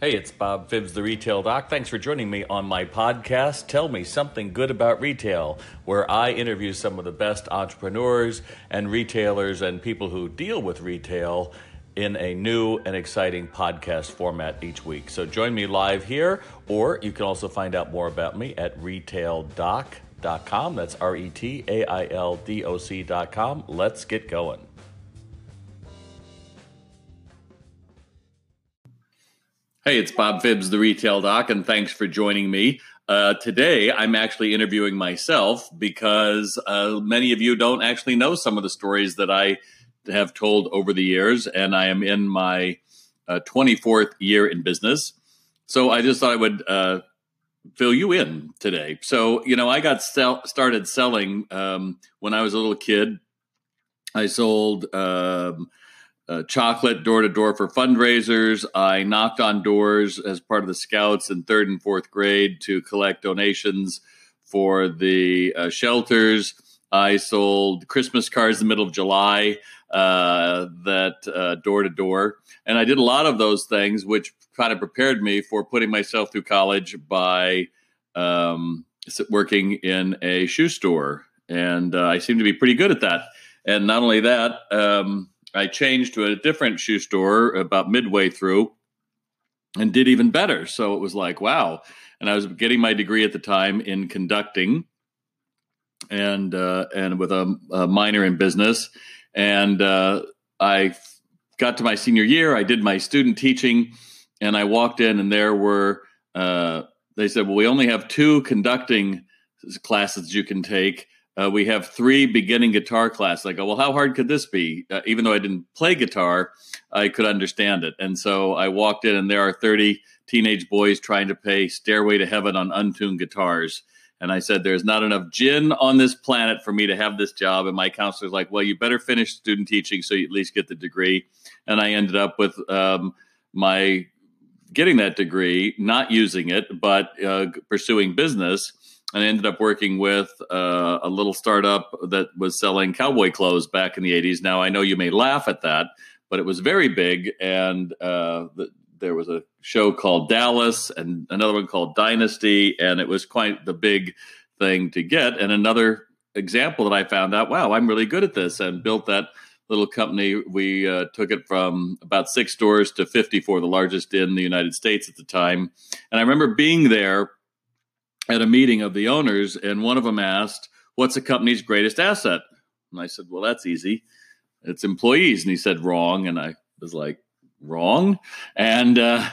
Hey, it's Bob Phibbs, the Retail Doc. Thanks for joining me on my podcast, Tell Me Something Good About Retail, where I interview some of the best entrepreneurs and retailers and people who deal with retail in a new and exciting podcast format each week. So join me live here, or you can also find out more about me at retaildoc.com. That's R E T A I L D O C.com. Let's get going. Hey, it's Bob Phibbs, the Retail Doc, and thanks for joining me. Uh, today, I'm actually interviewing myself because uh, many of you don't actually know some of the stories that I have told over the years, and I am in my uh, 24th year in business. So I just thought I would uh, fill you in today. So, you know, I got sell- started selling um, when I was a little kid. I sold. Um, uh, chocolate door to door for fundraisers. I knocked on doors as part of the scouts in third and fourth grade to collect donations for the uh, shelters. I sold Christmas cards in the middle of July, uh, that door to door. And I did a lot of those things, which kind of prepared me for putting myself through college by um, working in a shoe store. And uh, I seem to be pretty good at that. And not only that, um, I changed to a different shoe store about midway through and did even better. So it was like, wow. And I was getting my degree at the time in conducting and uh, and with a, a, minor in business. And uh, I got to my senior year. I did my student teaching, and I walked in, and there were uh, they said, "Well, we only have two conducting classes you can take." Uh, we have three beginning guitar classes. I go, well, how hard could this be? Uh, even though I didn't play guitar, I could understand it. And so I walked in, and there are 30 teenage boys trying to play Stairway to Heaven on untuned guitars. And I said, there's not enough gin on this planet for me to have this job. And my counselor's like, well, you better finish student teaching so you at least get the degree. And I ended up with um, my getting that degree, not using it, but uh, pursuing business and I ended up working with uh, a little startup that was selling cowboy clothes back in the 80s. Now, I know you may laugh at that, but it was very big. And uh, the, there was a show called Dallas and another one called Dynasty. And it was quite the big thing to get. And another example that I found out wow, I'm really good at this and built that little company. We uh, took it from about six stores to 54, the largest in the United States at the time. And I remember being there at a meeting of the owners, and one of them asked, What's the company's greatest asset? And I said, Well, that's easy. It's employees. And he said, Wrong. And I was like, Wrong. And uh,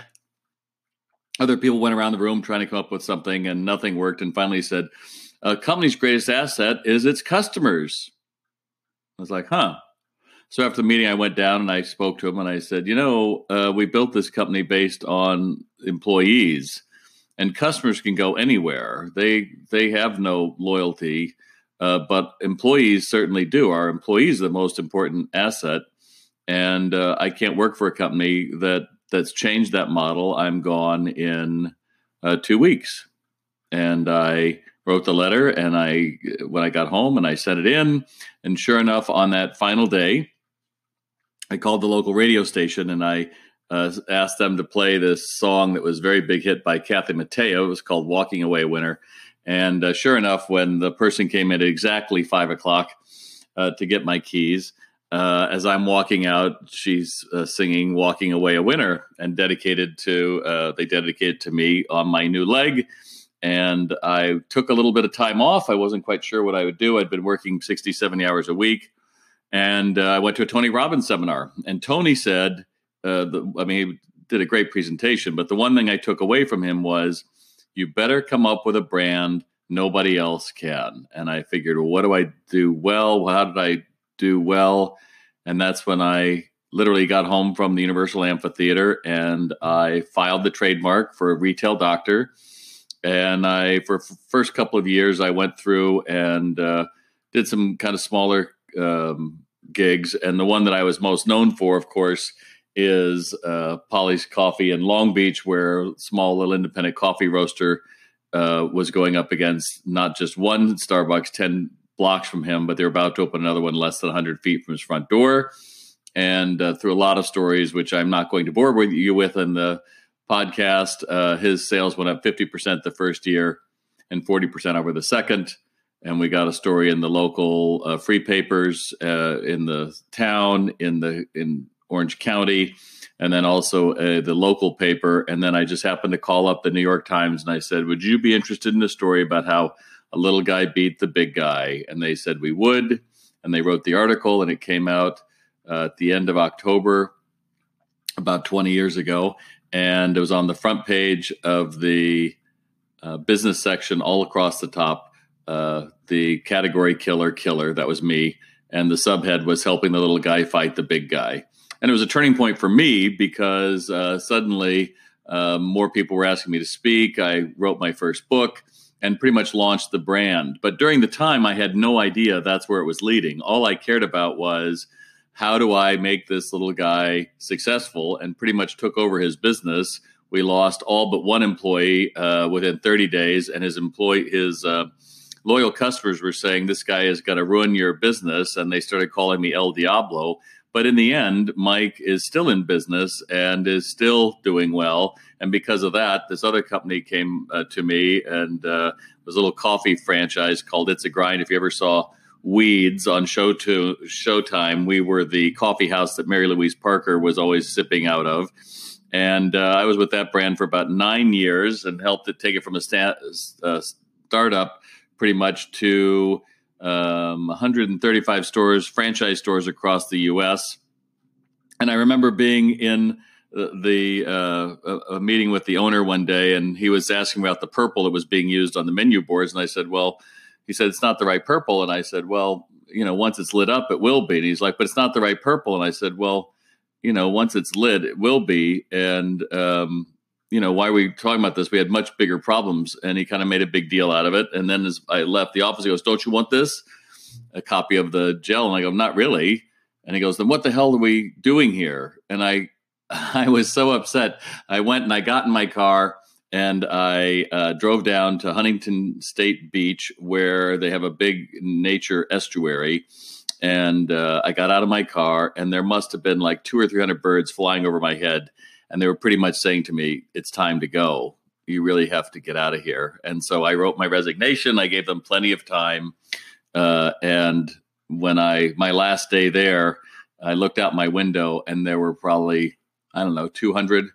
other people went around the room trying to come up with something, and nothing worked. And finally, he said, A company's greatest asset is its customers. I was like, Huh. So after the meeting, I went down and I spoke to him and I said, You know, uh, we built this company based on employees and customers can go anywhere. They they have no loyalty, uh, but employees certainly do. Our employees are the most important asset, and uh, I can't work for a company that that's changed that model. I'm gone in uh, two weeks, and I wrote the letter, and I when I got home and I sent it in, and sure enough, on that final day, I called the local radio station and I uh, asked them to play this song that was very big hit by Kathy Mattea. It was called "Walking Away a Winner," and uh, sure enough, when the person came in at exactly five o'clock uh, to get my keys, uh, as I'm walking out, she's uh, singing "Walking Away a Winner" and dedicated to uh, they dedicated to me on my new leg. And I took a little bit of time off. I wasn't quite sure what I would do. I'd been working 60, 70 hours a week. And I went to a Tony Robbins seminar. And Tony said, uh, the, I mean, he did a great presentation, but the one thing I took away from him was you better come up with a brand nobody else can. And I figured, well, what do I do well? How did I do well? And that's when I literally got home from the Universal Amphitheater and I filed the trademark for a retail doctor. And I, for first couple of years, I went through and uh, did some kind of smaller um, gigs. And the one that I was most known for, of course, is uh, Polly's Coffee in Long Beach, where small little independent coffee roaster uh, was going up against not just one Starbucks 10 blocks from him, but they're about to open another one less than 100 feet from his front door. And uh, through a lot of stories, which I'm not going to bore with you with in the podcast. Uh, his sales went up 50% the first year and 40% over the second. And we got a story in the local uh, free papers uh, in the town, in the in Orange County, and then also uh, the local paper. And then I just happened to call up the New York Times and I said, "Would you be interested in a story about how a little guy beat the big guy?" And they said we would. And they wrote the article, and it came out uh, at the end of October, about 20 years ago and it was on the front page of the uh, business section all across the top. Uh, the category killer, killer, that was me. And the subhead was helping the little guy fight the big guy. And it was a turning point for me because uh, suddenly uh, more people were asking me to speak. I wrote my first book and pretty much launched the brand. But during the time, I had no idea that's where it was leading. All I cared about was how do I make this little guy successful? And pretty much took over his business. We lost all but one employee uh, within 30 days, and his employee, his uh, loyal customers were saying, "This guy is going to ruin your business," and they started calling me El Diablo. But in the end, Mike is still in business and is still doing well. And because of that, this other company came uh, to me and uh, was a little coffee franchise called It's a Grind. If you ever saw weeds on show to Showtime. We were the coffee house that Mary Louise Parker was always sipping out of. And uh, I was with that brand for about nine years and helped it take it from a sta- uh, startup pretty much to um, 135 stores, franchise stores across the U.S. And I remember being in the uh, a, a meeting with the owner one day, and he was asking about the purple that was being used on the menu boards, and I said, "Well." he said it's not the right purple and i said well you know once it's lit up it will be and he's like but it's not the right purple and i said well you know once it's lit it will be and um, you know why are we talking about this? We had much bigger problems and he kind of made a big deal out of it. And then as i left the office he goes don't you want this? A copy of the gel and i go not really. And he goes then what the hell are we doing here? And i i was so upset. I went and i got in my car and I uh, drove down to Huntington State Beach, where they have a big nature estuary. And uh, I got out of my car, and there must have been like two or three hundred birds flying over my head, and they were pretty much saying to me, "It's time to go. You really have to get out of here." And so I wrote my resignation. I gave them plenty of time, uh, and when I my last day there, I looked out my window, and there were probably I don't know two hundred.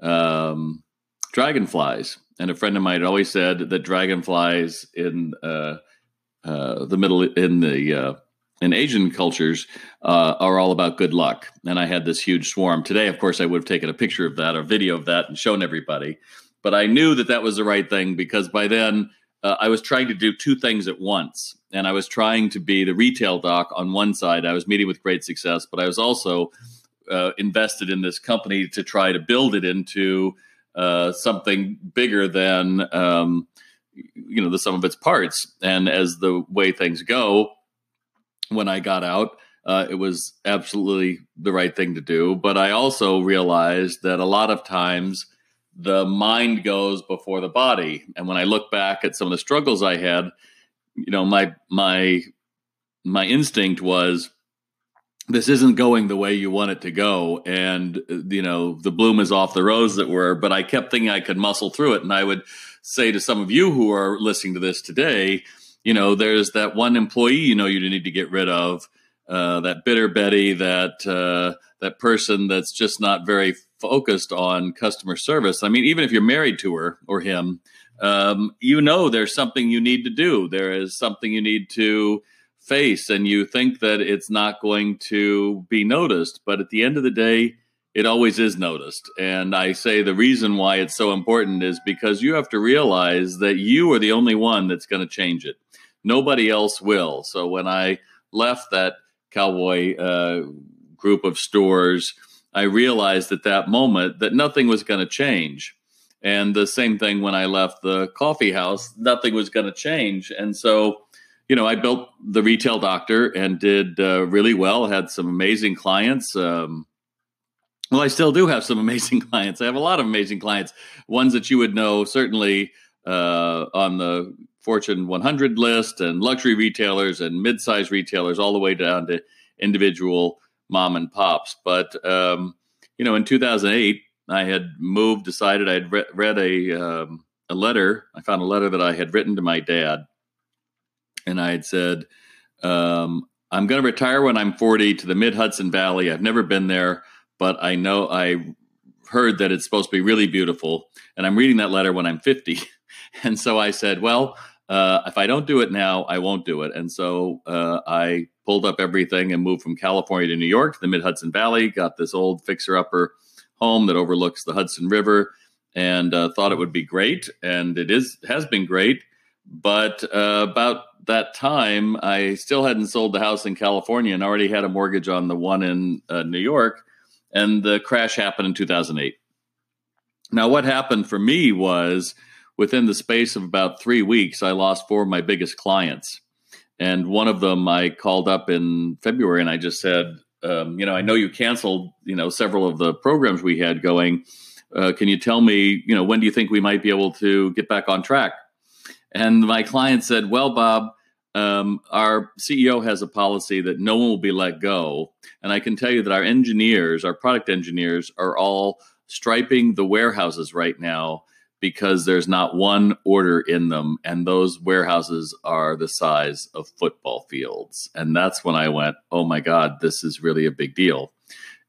Um, dragonflies. And a friend of mine always said that dragonflies in uh, uh, the middle in the in Asian cultures uh, are all about good luck. And I had this huge swarm today. Of course, I would have taken a picture of that or video of that and shown everybody. But I knew that that was the right thing because by then uh, I was trying to do two things at once. And I was trying to be the retail doc on one side. I was meeting with great success, but I was also uh, invested in this company to try to build it into uh, something bigger than um, you know the sum of its parts. And as the way things go, when I got out, uh, it was absolutely the right thing to do. But I also realized that a lot of times the mind goes before the body. And when I look back at some of the struggles I had, you know, my my my instinct was this isn't going the way you want it to go and you know the bloom is off the rose that were but i kept thinking i could muscle through it and i would say to some of you who are listening to this today you know there's that one employee you know you need to get rid of uh, that bitter betty that uh, that person that's just not very focused on customer service i mean even if you're married to her or him um, you know there's something you need to do there is something you need to face and you think that it's not going to be noticed. But at the end of the day, it always is noticed. And I say the reason why it's so important is because you have to realize that you are the only one that's going to change it. Nobody else will. So when I left that cowboy uh, group of stores, I realized at that moment that nothing was going to change. And the same thing when I left the coffee house, nothing was going to change. And so you know, I built the retail doctor and did uh, really well. Had some amazing clients. Um, well, I still do have some amazing clients. I have a lot of amazing clients. Ones that you would know certainly uh, on the Fortune 100 list, and luxury retailers and mid-sized retailers, all the way down to individual mom and pops. But um, you know, in 2008, I had moved, decided I had re- read a um, a letter. I found a letter that I had written to my dad, and I had said, um, "I'm going to retire when I'm 40 to the Mid Hudson Valley. I've never been there, but I know I heard that it's supposed to be really beautiful, and I'm reading that letter when I'm 50." and so I said, "Well." Uh, if I don't do it now, I won't do it. And so uh, I pulled up everything and moved from California to New York, to the Mid Hudson Valley, got this old fixer upper home that overlooks the Hudson River and uh, thought it would be great. And it is has been great. But uh, about that time, I still hadn't sold the house in California and already had a mortgage on the one in uh, New York. And the crash happened in 2008. Now, what happened for me was within the space of about three weeks, I lost four of my biggest clients. And one of them I called up in February and I just said, um, you know, I know you canceled, you know, several of the programs we had going. Uh, can you tell me, you know, when do you think we might be able to get back on track? And my client said, well, Bob, um, our CEO has a policy that no one will be let go. And I can tell you that our engineers, our product engineers, are all striping the warehouses right now because there's not one order in them and those warehouses are the size of football fields. And that's when i went oh my god this is really a big deal.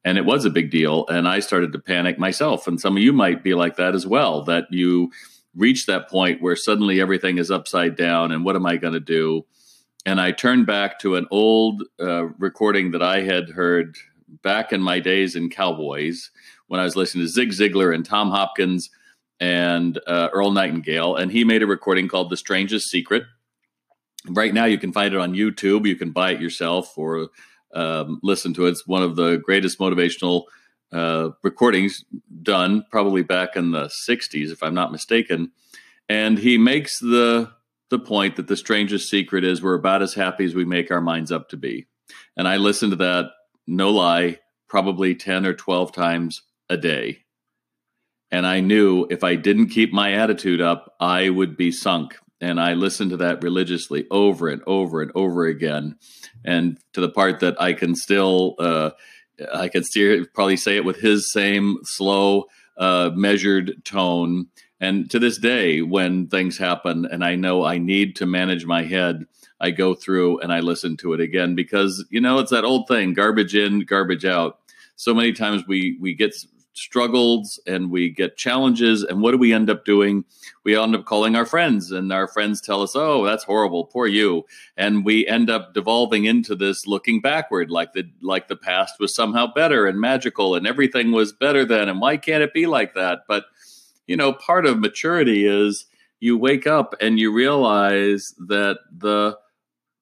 And it was a big deal and i started to panic myself. And some of you might be like that as well that you reach that point where suddenly everything is upside down and what am i going to do? And i turned back to an old uh, recording that i had heard back in my days in cowboys when i was listening to zig ziglar and tom hopkins and uh, Earl Nightingale, and he made a recording called "The Strangest Secret." Right now, you can find it on YouTube. You can buy it yourself or um, listen to it. It's one of the greatest motivational uh, recordings done, probably back in the '60s, if I'm not mistaken. And he makes the the point that the strangest secret is we're about as happy as we make our minds up to be. And I listen to that, no lie, probably 10 or 12 times a day and I knew if I didn't keep my attitude up, I would be sunk. And I listened to that religiously over and over and over again. And to the part that I can still, uh, I can still probably say it with his same slow, uh, measured tone. And to this day, when things happen and I know I need to manage my head, I go through and I listen to it again because, you know, it's that old thing garbage in, garbage out. So many times we, we get struggles and we get challenges. And what do we end up doing? We end up calling our friends, and our friends tell us, "Oh, that's horrible, poor you." And we end up devolving into this looking backward, like the like the past was somehow better and magical, and everything was better then. And why can't it be like that? But you know, part of maturity is you wake up and you realize that the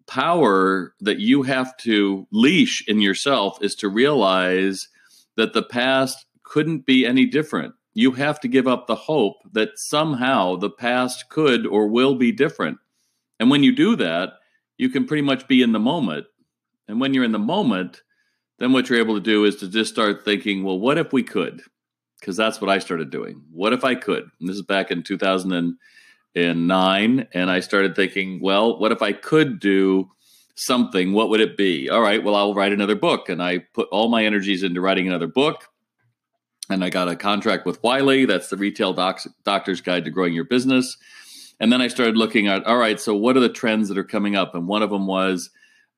power that you have to leash in yourself is to realize that the past couldn't be any different. You have to give up the hope that somehow the past could or will be different. And when you do that, you can pretty much be in the moment. And when you're in the moment, then what you're able to do is to just start thinking, well, what if we could? Because that's what I started doing. What if I could? And this is back in 2009. And I started thinking, well, what if I could do something? What would it be? All right, well, I'll write another book. And I put all my energies into writing another book and I got a contract with Wiley. That's the Retail Docs, Doctor's Guide to Growing Your Business. And then I started looking at, all right, so what are the trends that are coming up? And one of them was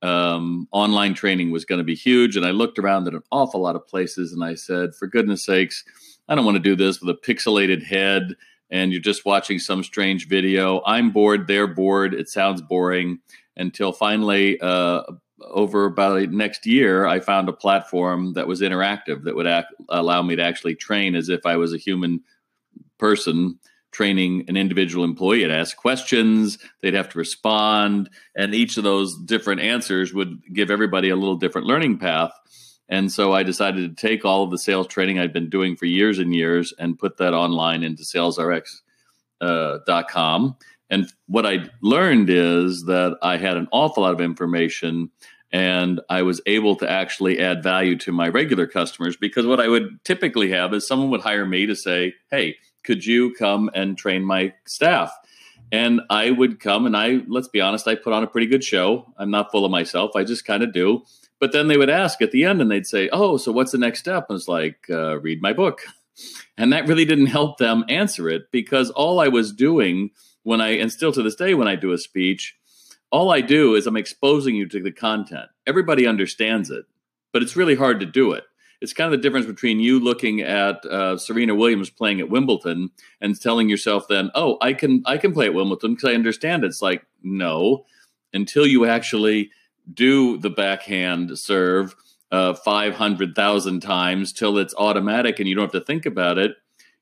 um, online training was going to be huge. And I looked around at an awful lot of places and I said, for goodness sakes, I don't want to do this with a pixelated head and you're just watching some strange video. I'm bored, they're bored, it sounds boring. Until finally, uh, over about next year, I found a platform that was interactive that would act, allow me to actually train as if I was a human person training an individual employee. I'd ask questions, they'd have to respond, and each of those different answers would give everybody a little different learning path. And so I decided to take all of the sales training I'd been doing for years and years and put that online into salesrx.com. Uh, and what I learned is that I had an awful lot of information and I was able to actually add value to my regular customers because what I would typically have is someone would hire me to say, Hey, could you come and train my staff? And I would come and I, let's be honest, I put on a pretty good show. I'm not full of myself. I just kind of do. But then they would ask at the end and they'd say, Oh, so what's the next step? And it's like, uh, read my book. And that really didn't help them answer it because all I was doing when I, and still to this day, when I do a speech, all I do is I'm exposing you to the content. Everybody understands it, but it's really hard to do it. It's kind of the difference between you looking at uh, Serena Williams playing at Wimbledon and telling yourself then, "Oh, I can I can play at Wimbledon because I understand it." It's like no, until you actually do the backhand serve uh, 500,000 times till it's automatic and you don't have to think about it,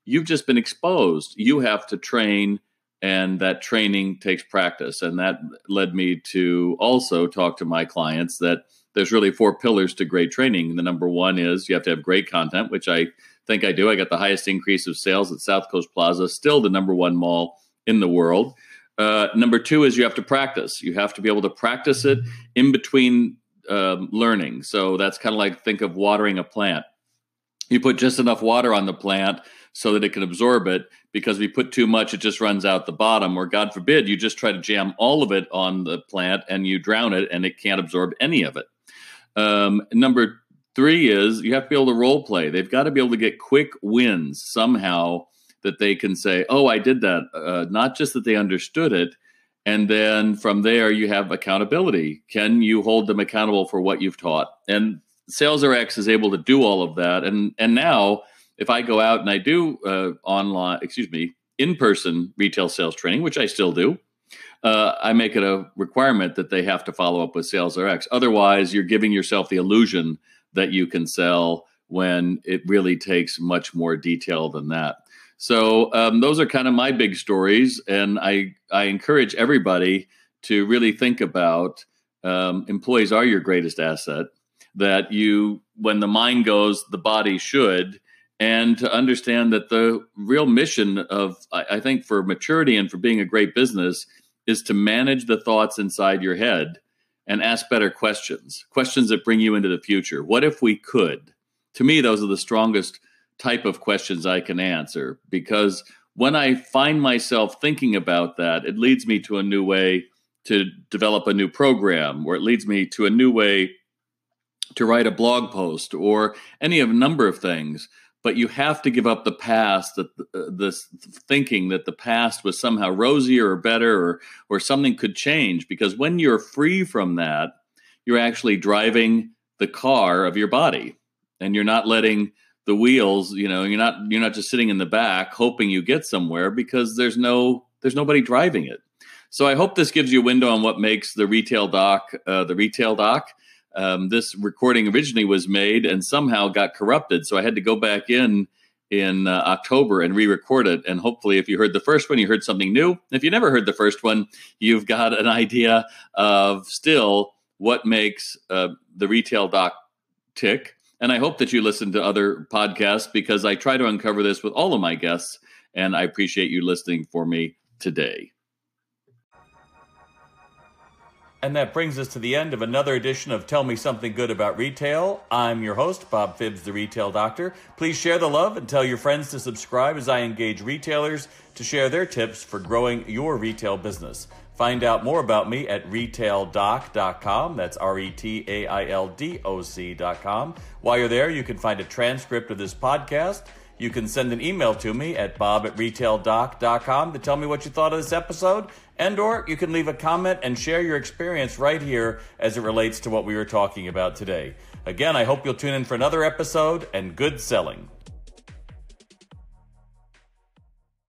you've just been exposed. You have to train, and that training takes practice. And that led me to also talk to my clients that there's really four pillars to great training. The number one is you have to have great content, which I think I do. I got the highest increase of sales at South Coast Plaza, still the number one mall in the world. Uh, number two is you have to practice. You have to be able to practice it in between um, learning. So that's kind of like think of watering a plant. You put just enough water on the plant so that it can absorb it because if you put too much, it just runs out the bottom. Or God forbid, you just try to jam all of it on the plant and you drown it and it can't absorb any of it. Um, number three is you have to be able to role play. They've got to be able to get quick wins somehow that they can say, "Oh, I did that." Uh, not just that they understood it, and then from there you have accountability. Can you hold them accountable for what you've taught? And sales SalesRx is able to do all of that. And and now, if I go out and I do uh, online, excuse me, in person retail sales training, which I still do, uh, I make it a requirement that they have to follow up with Sales SalesRx. Otherwise, you're giving yourself the illusion that you can sell when it really takes much more detail than that. So um, those are kind of my big stories, and I I encourage everybody to really think about um, employees are your greatest asset. That you, when the mind goes, the body should, and to understand that the real mission of I, think for maturity and for being a great business is to manage the thoughts inside your head and ask better questions, questions that bring you into the future. What if we could? To me, those are the strongest type of questions I can answer because when I find myself thinking about that, it leads me to a new way to develop a new program, or it leads me to a new way to write a blog post, or any of a number of things. But you have to give up the past, that uh, this thinking that the past was somehow rosier or better, or or something could change. Because when you're free from that, you're actually driving the car of your body, and you're not letting the wheels you know you're not you're not just sitting in the back hoping you get somewhere because there's no there's nobody driving it so i hope this gives you a window on what makes the retail doc uh, the retail doc um, this recording originally was made and somehow got corrupted so i had to go back in in uh, october and re-record it and hopefully if you heard the first one you heard something new if you never heard the first one you've got an idea of still what makes uh, the retail doc tick and I hope that you listen to other podcasts because I try to uncover this with all of my guests. And I appreciate you listening for me today. And that brings us to the end of another edition of Tell Me Something Good About Retail. I'm your host, Bob Phibbs, the Retail Doctor. Please share the love and tell your friends to subscribe as I engage retailers to share their tips for growing your retail business. Find out more about me at retaildoc.com. That's R E T A I L D O C.com. While you're there, you can find a transcript of this podcast. You can send an email to me at bob at retaildoc.com to tell me what you thought of this episode. And or you can leave a comment and share your experience right here as it relates to what we were talking about today. Again, I hope you'll tune in for another episode and good selling.